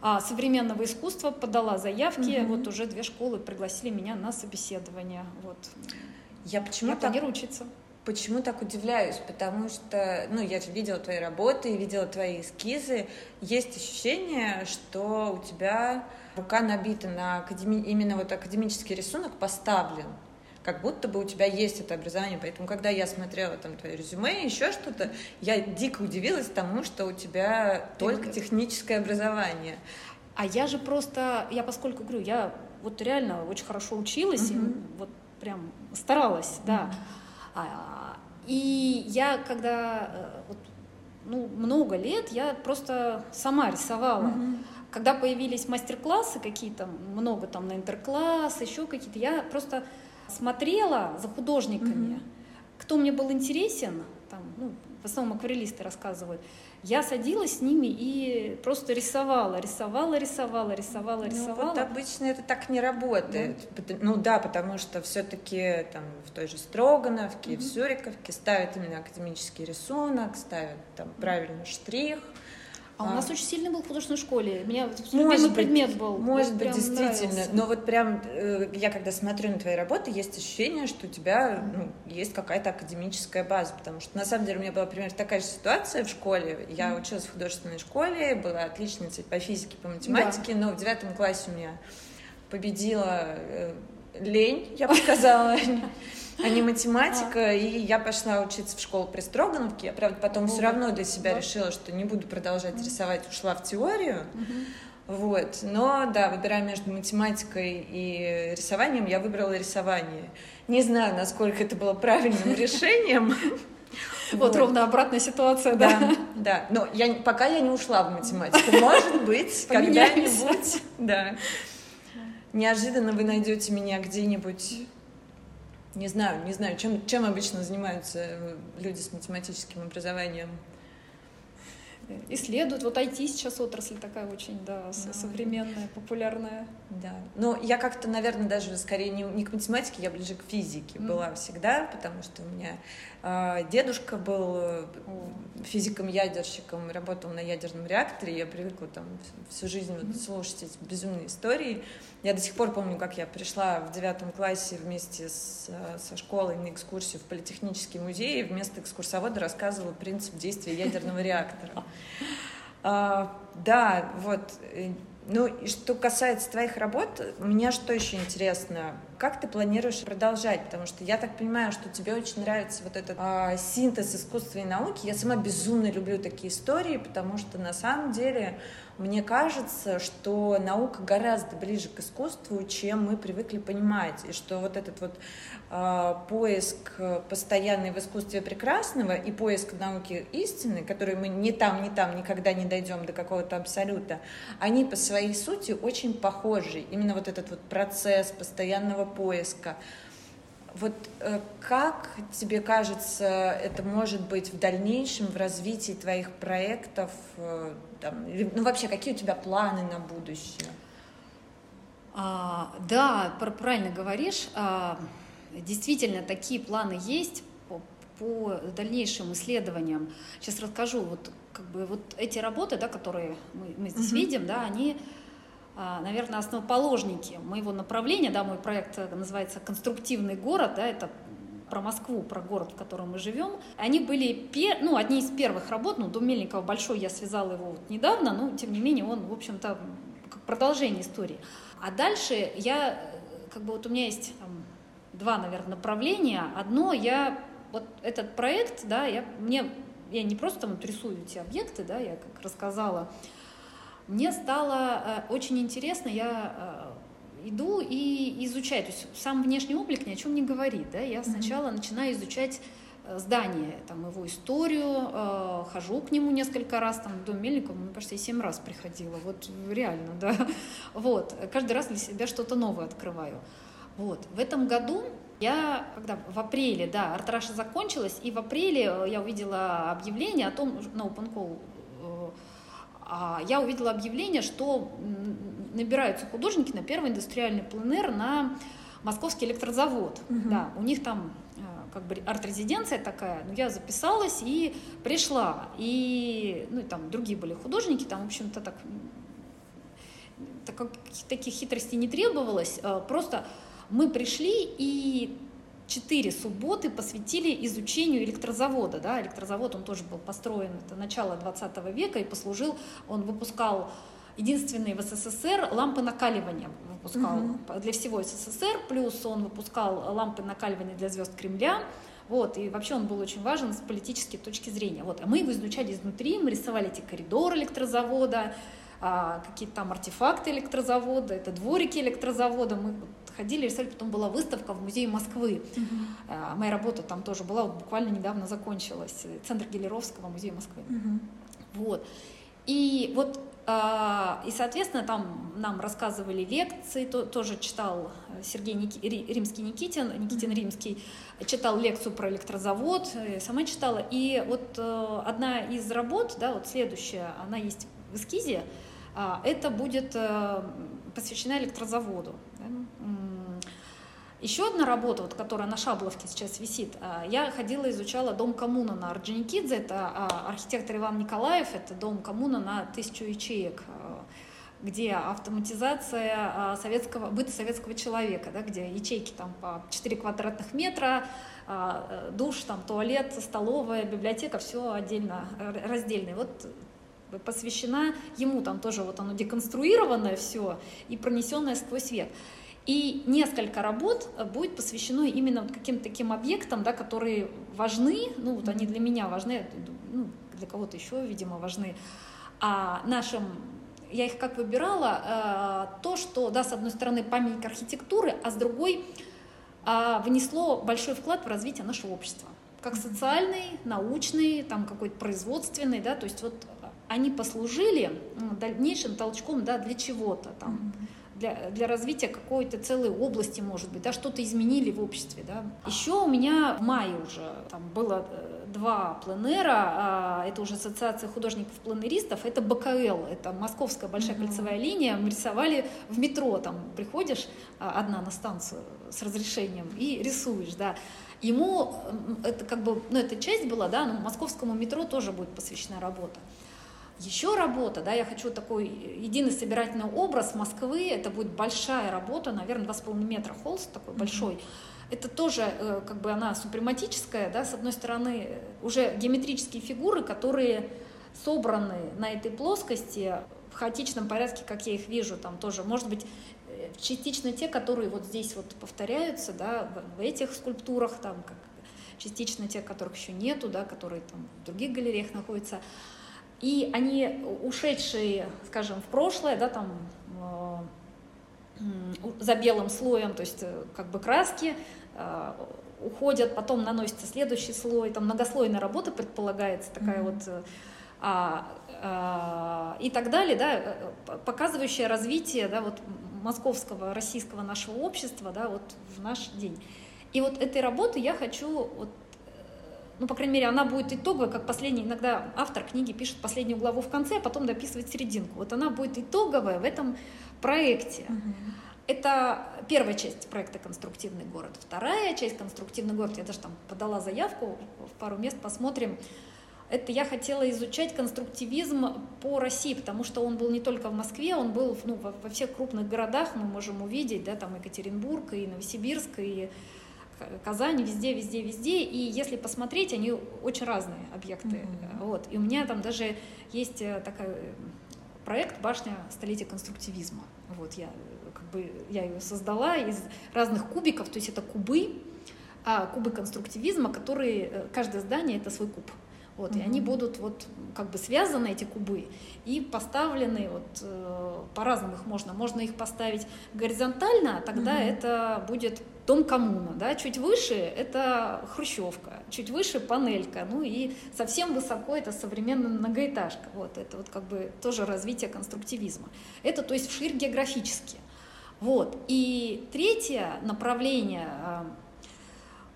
а, современного искусства, подала заявки. Угу. Вот уже две школы пригласили меня на собеседование. Вот. Я почему я планирую учиться. Почему так удивляюсь? Потому что, ну, я же видела твои работы, видела твои эскизы. Есть ощущение, что у тебя рука набита на академи... именно вот академический рисунок поставлен, как будто бы у тебя есть это образование. Поэтому, когда я смотрела там твое резюме, еще что-то, я дико удивилась тому, что у тебя только техническое образование. А я же просто, я поскольку говорю, я вот реально очень хорошо училась, uh-huh. и вот прям старалась, uh-huh. да. А, и я когда э, вот, ну, много лет я просто сама рисовала. Uh-huh когда появились мастер-классы какие-то, много там на интеркласс, еще какие-то, я просто смотрела за художниками, mm-hmm. кто мне был интересен, там, ну, в основном акварелисты рассказывают, я садилась с ними и просто рисовала, рисовала, рисовала, рисовала, рисовала. Ну, вот обычно это так не работает. Да. Ну да, потому что все-таки там в той же Строгановке, mm-hmm. в Сюриковке ставят именно академический рисунок, ставят там правильный штрих. А, у нас очень сильный был в художественной школе. У меня любимый быть, предмет был. Может быть, действительно. Нравился. Но вот прям э, я когда смотрю на твои работы, есть ощущение, что у тебя ну, есть какая-то академическая база. Потому что на самом деле у меня была примерно такая же ситуация в школе. Я mm. училась в художественной школе, была отличницей по физике, по математике, да. но в девятом классе у меня победила э, лень, я бы сказала <laughs> а не математика, а. и я пошла учиться в школу при Строгановке. Я, правда, потом все равно для себя решила, что не буду продолжать рисовать, ушла в теорию. Вот. Но да, выбирая между математикой и рисованием, я выбрала рисование. Не знаю, насколько это было правильным <laughs> решением. Вот, ровно обратная ситуация, да. Да, да. Но я, пока я не ушла в математику. Может быть, <laughs> когда-нибудь, да. Неожиданно вы найдете меня где-нибудь не знаю, не знаю, чем, чем обычно занимаются э, люди с математическим образованием. исследуют. Вот IT сейчас отрасль такая очень, да, да. современная, популярная. Да. Но я как-то, наверное, даже скорее не, не к математике, я ближе к физике mm. была всегда, потому что у меня э, дедушка был mm. физиком-ядерщиком, работал на ядерном реакторе, я привыкла там всю жизнь вот, слушать эти безумные истории. Я до сих пор помню, как я пришла в девятом классе вместе с, со школой на экскурсию в Политехнический музей, и вместо экскурсовода рассказывала принцип действия ядерного <laughs> реактора. А, да, вот. Э, ну, и что касается твоих работ, меня что еще интересно, как ты планируешь продолжать? Потому что я так понимаю, что тебе очень нравится вот этот а, синтез искусства и науки. Я сама безумно люблю такие истории, потому что на самом деле мне кажется, что наука гораздо ближе к искусству, чем мы привыкли понимать, и что вот этот вот э, поиск постоянный в искусстве прекрасного и поиск науки истины, который мы не там, не там никогда не дойдем до какого-то абсолюта, они по своей сути очень похожи. Именно вот этот вот процесс постоянного поиска. Вот э, как тебе кажется, это может быть в дальнейшем в развитии твоих проектов? Э, там, ну вообще, какие у тебя планы на будущее? А, да, правильно говоришь. А, действительно, такие планы есть по, по дальнейшим исследованиям. Сейчас расскажу. Вот как бы вот эти работы, да, которые мы, мы здесь угу. видим, да, они наверное, основоположники моего направления, да, мой проект называется «Конструктивный город», да, это про Москву, про город, в котором мы живем. Они были пер... ну, одни из первых работ, ну, Дом Мельникова большой, я связала его вот недавно, но, тем не менее, он, в общем-то, продолжение истории. А дальше я, как бы вот у меня есть там, два, наверное, направления. Одно, я, вот этот проект, да, я, мне, я не просто там рисую эти объекты, да, я как рассказала, мне стало э, очень интересно, я э, иду и изучаю, то есть сам внешний облик ни о чем не говорит, да, я сначала mm-hmm. начинаю изучать э, здание, там, его историю, хожу к нему несколько раз, там, в Дом Мельникова, мне кажется, я семь раз приходила, вот реально, да, вот, каждый раз для себя что-то новое открываю. Вот, в этом году я, когда в апреле, да, Артраша закончилась, и в апреле я увидела объявление о том, на Open Call а, я увидела объявление, что набираются художники на первый индустриальный пленэр на Московский электрозавод. Угу. Да, у них там э, как бы арт-резиденция такая, ну, я записалась и пришла, и, ну, и там другие были художники, там, в общем-то, так, так как таких хитростей не требовалось, э, просто мы пришли, и четыре субботы посвятили изучению электрозавода. Да? Электрозавод, он тоже был построен, это начало 20 века, и послужил, он выпускал единственный в СССР лампы накаливания выпускал угу. для всего СССР, плюс он выпускал лампы накаливания для звезд Кремля, вот, и вообще он был очень важен с политической точки зрения. Вот, а мы его изучали изнутри, мы рисовали эти коридоры электрозавода, а, какие-то там артефакты электрозавода, это дворики электрозавода. Мы ходили, рисовали, потом была выставка в музее Москвы. Угу. Моя работа там тоже была, вот буквально недавно закончилась. Центр Гелеровского, музей Москвы. Угу. Вот. И вот а, и, соответственно, там нам рассказывали лекции, то, тоже читал Сергей Ники, Римский Никитин, Никитин Римский, читал лекцию про электрозавод, сама читала. И вот э, одна из работ, да, вот следующая, она есть в эскизе, это будет э, посвящена электрозаводу. Еще одна работа, вот, которая на Шабловке сейчас висит, а, я ходила, изучала дом коммуна на Орджоникидзе, это а, архитектор Иван Николаев, это дом коммуна на тысячу ячеек, где автоматизация советского, быта советского человека, да, где ячейки там по 4 квадратных метра, душ, там, туалет, столовая, библиотека, все отдельно, раздельно. Вот посвящена ему, там тоже вот оно деконструированное все и пронесенное сквозь век. И несколько работ будет посвящено именно вот каким-то таким объектам, да, которые важны, ну вот они для меня важны, ну, для кого-то еще, видимо, важны, а нашим я их как выбирала, э, то, что, да, с одной стороны, памятник архитектуры, а с другой э, внесло большой вклад в развитие нашего общества. Как социальный, научный, там какой-то производственный, да, то есть вот они послужили дальнейшим толчком да, для чего-то там. Для, для развития какой-то целой области, может быть, да, что-то изменили в обществе, да. Еще у меня в мае уже там было э, два пленера, а, это уже Ассоциация художников-пленеристов, это БКЛ, это Московская большая mm-hmm. кольцевая линия, мы рисовали в метро, там приходишь а, одна на станцию с разрешением и рисуешь, да. Ему это как бы, ну эта часть была, да, но московскому метро тоже будет посвящена работа. Еще работа, да, я хочу такой единый собирательный образ Москвы, это будет большая работа, наверное, 2,5 метра холст такой mm-hmm. большой. Это тоже э, как бы она супрематическая, да, с одной стороны, уже геометрические фигуры, которые собраны на этой плоскости в хаотичном порядке, как я их вижу, там тоже, может быть, э, частично те, которые вот здесь вот повторяются, да, в этих скульптурах, там, как частично те, которых еще нету, да, которые там в других галереях находятся. И они, ушедшие, скажем, в прошлое, да, там, э, за белым слоем, то есть э, как бы краски, э, уходят, потом наносится следующий слой, там многослойная работа предполагается, такая mm-hmm. вот а, а, и так далее, да, показывающая развитие да, вот, московского, российского нашего общества да, вот, в наш день. И вот этой работы я хочу вот, ну, по крайней мере, она будет итоговая, как последний, иногда автор книги пишет последнюю главу в конце, а потом дописывает серединку. Вот она будет итоговая в этом проекте. Угу. Это первая часть проекта «Конструктивный город». Вторая часть «Конструктивный город», я даже там подала заявку в пару мест, посмотрим. Это я хотела изучать конструктивизм по России, потому что он был не только в Москве, он был ну, во, во всех крупных городах, мы можем увидеть, да, там Екатеринбург, и Новосибирск, и Казань, везде, везде, везде. И если посмотреть, они очень разные объекты. Mm-hmm. Вот. И у меня там даже есть э, такой э, проект «Башня столетия конструктивизма». Вот я, как бы, я ее создала из разных кубиков, то есть это кубы, а кубы конструктивизма, которые, каждое здание — это свой куб. Вот, mm-hmm. И они будут вот как бы связаны, эти кубы, и поставлены вот э, по-разному их можно. Можно их поставить горизонтально, тогда mm-hmm. это будет дом коммуна, да, чуть выше это хрущевка, чуть выше панелька, ну и совсем высоко это современная многоэтажка. Вот это вот как бы тоже развитие конструктивизма. Это то есть вширь географически. Вот. И третье направление а,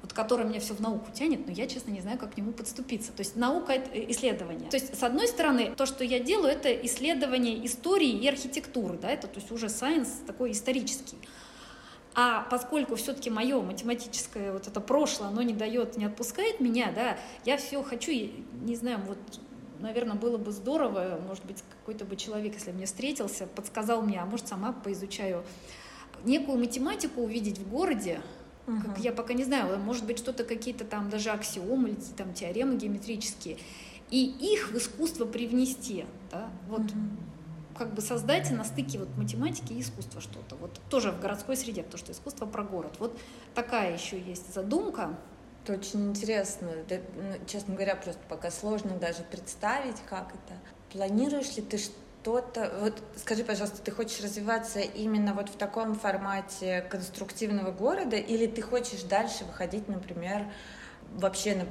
вот который меня все в науку тянет, но я, честно, не знаю, как к нему подступиться. То есть наука — это исследование. То есть, с одной стороны, то, что я делаю, это исследование истории и архитектуры, да, это то есть уже сайенс такой исторический. А поскольку все-таки мое математическое вот это прошлое, оно не дает, не отпускает меня, да, я все хочу, не знаю, вот наверное, было бы здорово, может быть, какой-то бы человек, если мне встретился, подсказал мне, а может, сама поизучаю некую математику увидеть в городе, Угу. Как я пока не знаю, может быть, что-то какие-то там даже аксиомы или там теоремы геометрические. И их в искусство привнести, да, вот угу. как бы создать на стыке вот математики и искусства что-то. Вот тоже в городской среде, потому что искусство про город. Вот такая еще есть задумка. Это очень интересно. Да, ну, честно говоря, просто пока сложно даже представить, как это. Планируешь ли ты что что-то... Вот скажи, пожалуйста, ты хочешь развиваться именно вот в таком формате конструктивного города, или ты хочешь дальше выходить, например, вообще на,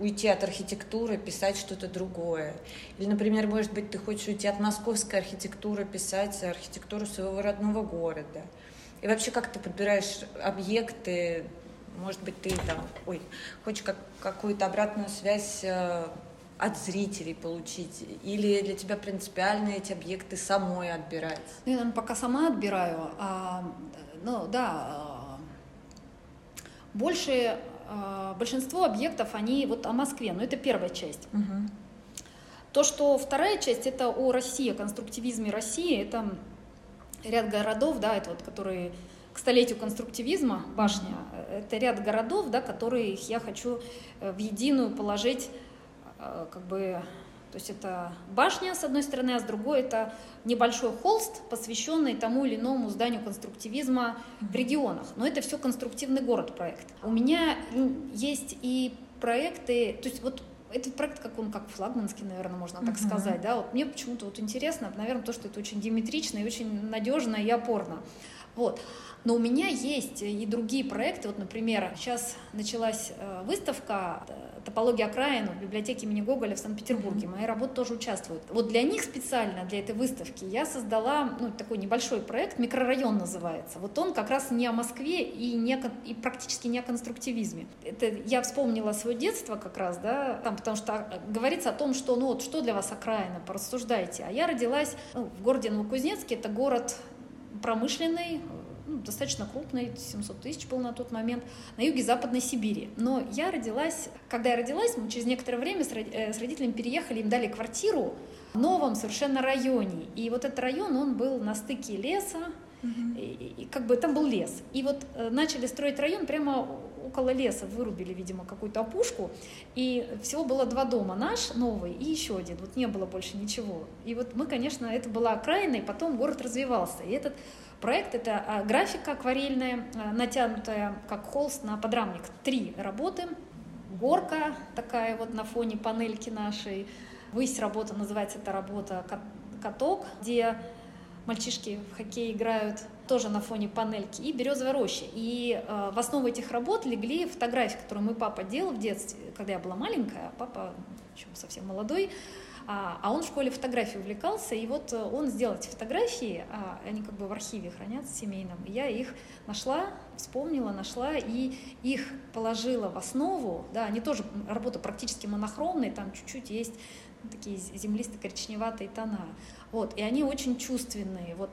уйти от архитектуры, писать что-то другое. Или, например, может быть, ты хочешь уйти от московской архитектуры, писать архитектуру своего родного города. И вообще, как ты подбираешь объекты, может быть, ты там, ой, хочешь как, какую-то обратную связь э, от зрителей получить? Или для тебя принципиально эти объекты самой отбирать? Ну, я, наверное, пока сама отбираю. А, ну, да, а, больше, а, большинство объектов, они вот о Москве, но это первая часть. Угу. То, что вторая часть, это о России, о конструктивизме России, это ряд городов, да, это вот, которые к столетию конструктивизма, башня, это ряд городов, да, которые я хочу э, в единую положить Э, как бы, то есть это башня с одной стороны, а с другой это небольшой холст, посвященный тому или иному зданию конструктивизма в регионах. Но это все конструктивный город проект. У меня есть и проекты, то есть вот этот проект, как он, как флагманский, наверное, можно так uh-huh. сказать, да, вот мне почему-то вот интересно, наверное, то, что это очень геометрично и очень надежно и опорно. Вот. Но у меня есть и другие проекты. Вот, например, сейчас началась э, выставка э, «Топология окраин» в библиотеке имени Гоголя в Санкт-Петербурге. Моя работа тоже участвует. Вот для них специально, для этой выставки, я создала ну, такой небольшой проект, «Микрорайон» называется. Вот он как раз не о Москве и, не, и практически не о конструктивизме. Это я вспомнила свое детство как раз, да, там, потому что э, говорится о том, что ну вот что для вас окраина, порассуждайте. А я родилась ну, в городе Новокузнецке, это город промышленный, достаточно крупный, 700 тысяч был на тот момент, на юге Западной Сибири. Но я родилась, когда я родилась, мы через некоторое время с э, родителями переехали, им дали квартиру в новом совершенно районе. И вот этот район, он был на стыке леса. И, и как бы там был лес. И вот э, начали строить район прямо около леса, вырубили, видимо, какую-то опушку. И всего было два дома, наш новый и еще один. Вот не было больше ничего. И вот мы, конечно, это была окраина, и потом город развивался. И этот проект. Это а, графика акварельная, а, натянутая как холст на подрамник. Три работы. Горка такая вот на фоне панельки нашей. Высь работа, называется эта работа «Каток», где мальчишки в хоккей играют тоже на фоне панельки, и березовая роща. И э, в основу этих работ легли фотографии, которые мой папа делал в детстве, когда я была маленькая, а папа еще совсем молодой, а, а он в школе фотографией увлекался, и вот э, он сделал эти фотографии, а, они как бы в архиве хранятся семейном. Я их нашла, вспомнила, нашла и их положила в основу. Да, они тоже работа практически монохромные, там чуть-чуть есть такие землисто-коричневатые тона. Вот, и они очень чувственные. Вот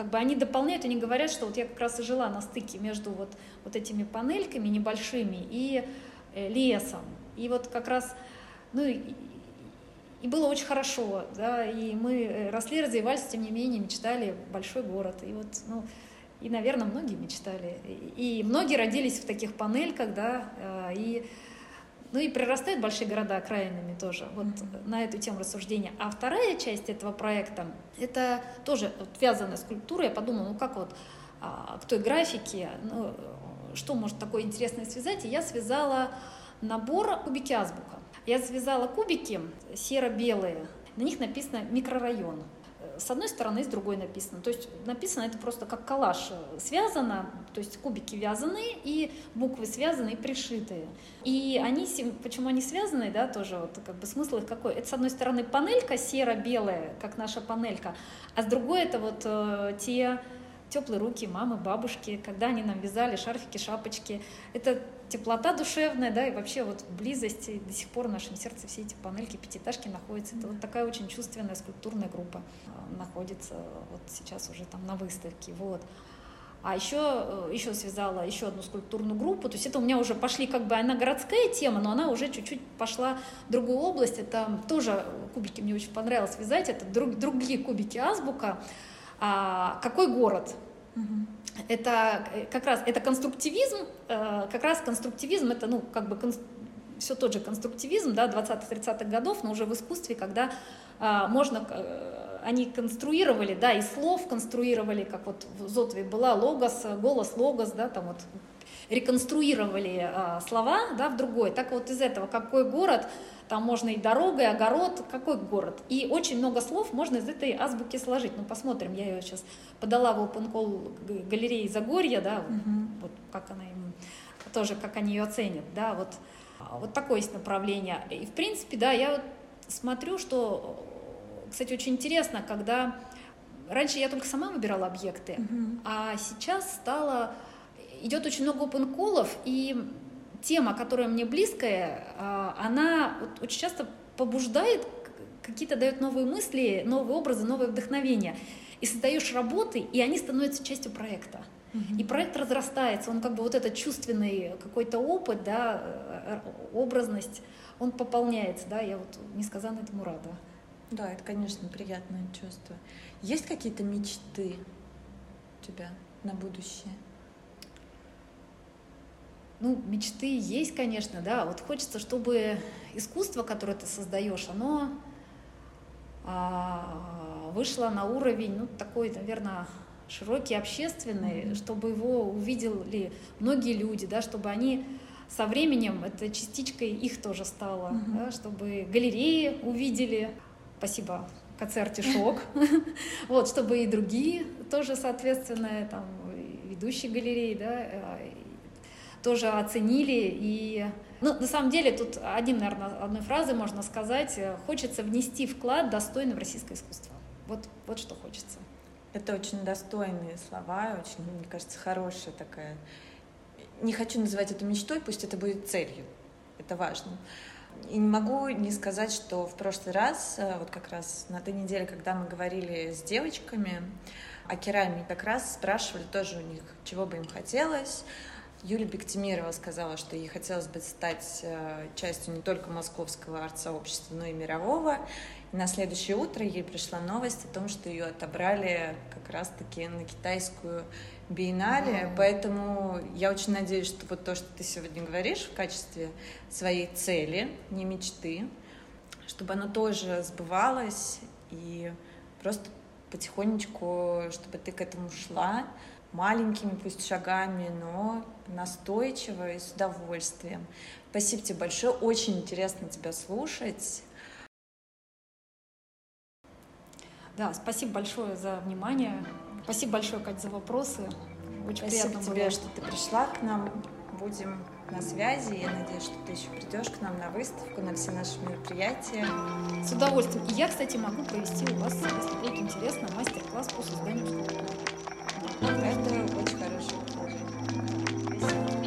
как бы они дополняют, они говорят, что вот я как раз и жила на стыке между вот, вот этими панельками небольшими и э, лесом. И вот как раз, ну, и было очень хорошо, да, и мы э, росли, развивались, тем не менее, мечтали большой город. И вот, ну, и, наверное, многие мечтали. И многие родились в таких панельках, да, э, и, ну и прирастают большие города окраинами тоже, вот mm-hmm. на эту тему рассуждения. А вторая часть этого проекта, это тоже вот, вязаная скульптура. Я подумала, ну как вот а, к той графике, ну, что может такое интересное связать? И я связала набор кубики азбука. Я связала кубики серо-белые, на них написано микрорайон. С одной стороны, с другой написано. То есть написано это просто как коллаж. Связано, то есть кубики вязаны, и буквы связаны и пришитые. И они, почему они связаны, да, тоже вот как бы смысл их какой? Это с одной стороны панелька серо-белая, как наша панелька, а с другой это вот э, те теплые руки мамы, бабушки, когда они нам вязали шарфики, шапочки. Это теплота душевная, да, и вообще вот близость, и до сих пор в нашем сердце все эти панельки, пятиэтажки находятся. Это вот такая очень чувственная скульптурная группа а, находится вот сейчас уже там на выставке, вот. А еще, э, еще связала еще одну скульптурную группу. То есть это у меня уже пошли как бы, она городская тема, но она уже чуть-чуть пошла в другую область. Это тоже кубики мне очень понравилось связать. Это друг, другие кубики азбука. А, какой город? Угу это э, как раз это конструктивизм, э, как раз конструктивизм это ну как бы все тот же конструктивизм, да, 20-30-х годов, но уже в искусстве, когда а, можно, а, они конструировали, да, и слов конструировали, как вот в Зотове была логос, голос, логос, да, там вот реконструировали а, слова, да, в другой. Так вот из этого какой город, там можно и дорога, и огород, какой город. И очень много слов можно из этой азбуки сложить. Ну, посмотрим, я ее сейчас подала в open call галереи Загорья, да, угу. вот как она им, тоже как они ее оценят, да, вот, вот такое есть направление. И, в принципе, да, я вот смотрю, что, кстати, очень интересно, когда раньше я только сама выбирала объекты, угу. а сейчас стало идет очень много open колов и тема, которая мне близкая, а, она очень часто побуждает, какие-то дает новые мысли, новые образы, новое вдохновение. И создаешь работы, и они становятся частью проекта. И проект разрастается, он как бы вот этот чувственный какой-то опыт, да, э, образность, он пополняется, да, я вот несказанно этому рада. Да, это, конечно, приятное чувство. Есть какие-то мечты у тебя на будущее? Ну, мечты есть, конечно, да. Вот хочется, чтобы искусство, которое ты создаешь, оно а, вышло на уровень, ну, такой, наверное, широкий, общественный, mm-hmm. чтобы его увидели многие люди, да, чтобы они со временем, это частичкой их тоже стало, mm-hmm. да, чтобы галереи увидели. Спасибо КЦ «Артишок», <laughs> вот, чтобы и другие тоже, соответственно, там, ведущие галереи, да, э, тоже оценили и ну, на самом деле, тут одним, наверное, одной фразой можно сказать, хочется внести вклад достойный в российское искусство. Вот, вот что хочется. Это очень достойные слова, очень, мне кажется, хорошая такая. Не хочу называть это мечтой, пусть это будет целью. Это важно. И не могу не сказать, что в прошлый раз, э, вот как раз на той неделе, когда мы говорили с девочками о керамике, как раз спрашивали тоже у них, чего бы им хотелось. Юлия Бектимирова сказала, что ей хотелось бы стать э, частью не только московского арт-сообщества, но и мирового. И на следующее утро ей пришла новость о том, что ее отобрали как раз-таки на китайскую биеннале. Mm-hmm. Поэтому я очень надеюсь, что вот то, что ты сегодня говоришь в качестве своей цели, не мечты, чтобы оно тоже сбывалось и просто потихонечку, чтобы ты к этому шла, маленькими пусть шагами, но настойчиво и с удовольствием. Спасибо тебе большое, очень интересно тебя слушать. Да, спасибо большое за внимание. Спасибо большое, Катя, за вопросы. Очень спасибо приятно тебе, было. что ты пришла к нам. Будем на связи. Я надеюсь, что ты еще придешь к нам на выставку, на все наши мероприятия. С удовольствием. И я, кстати, могу провести у вас, если будет интересно, мастер-класс по созданию скульптуры. Это очень хороший повод.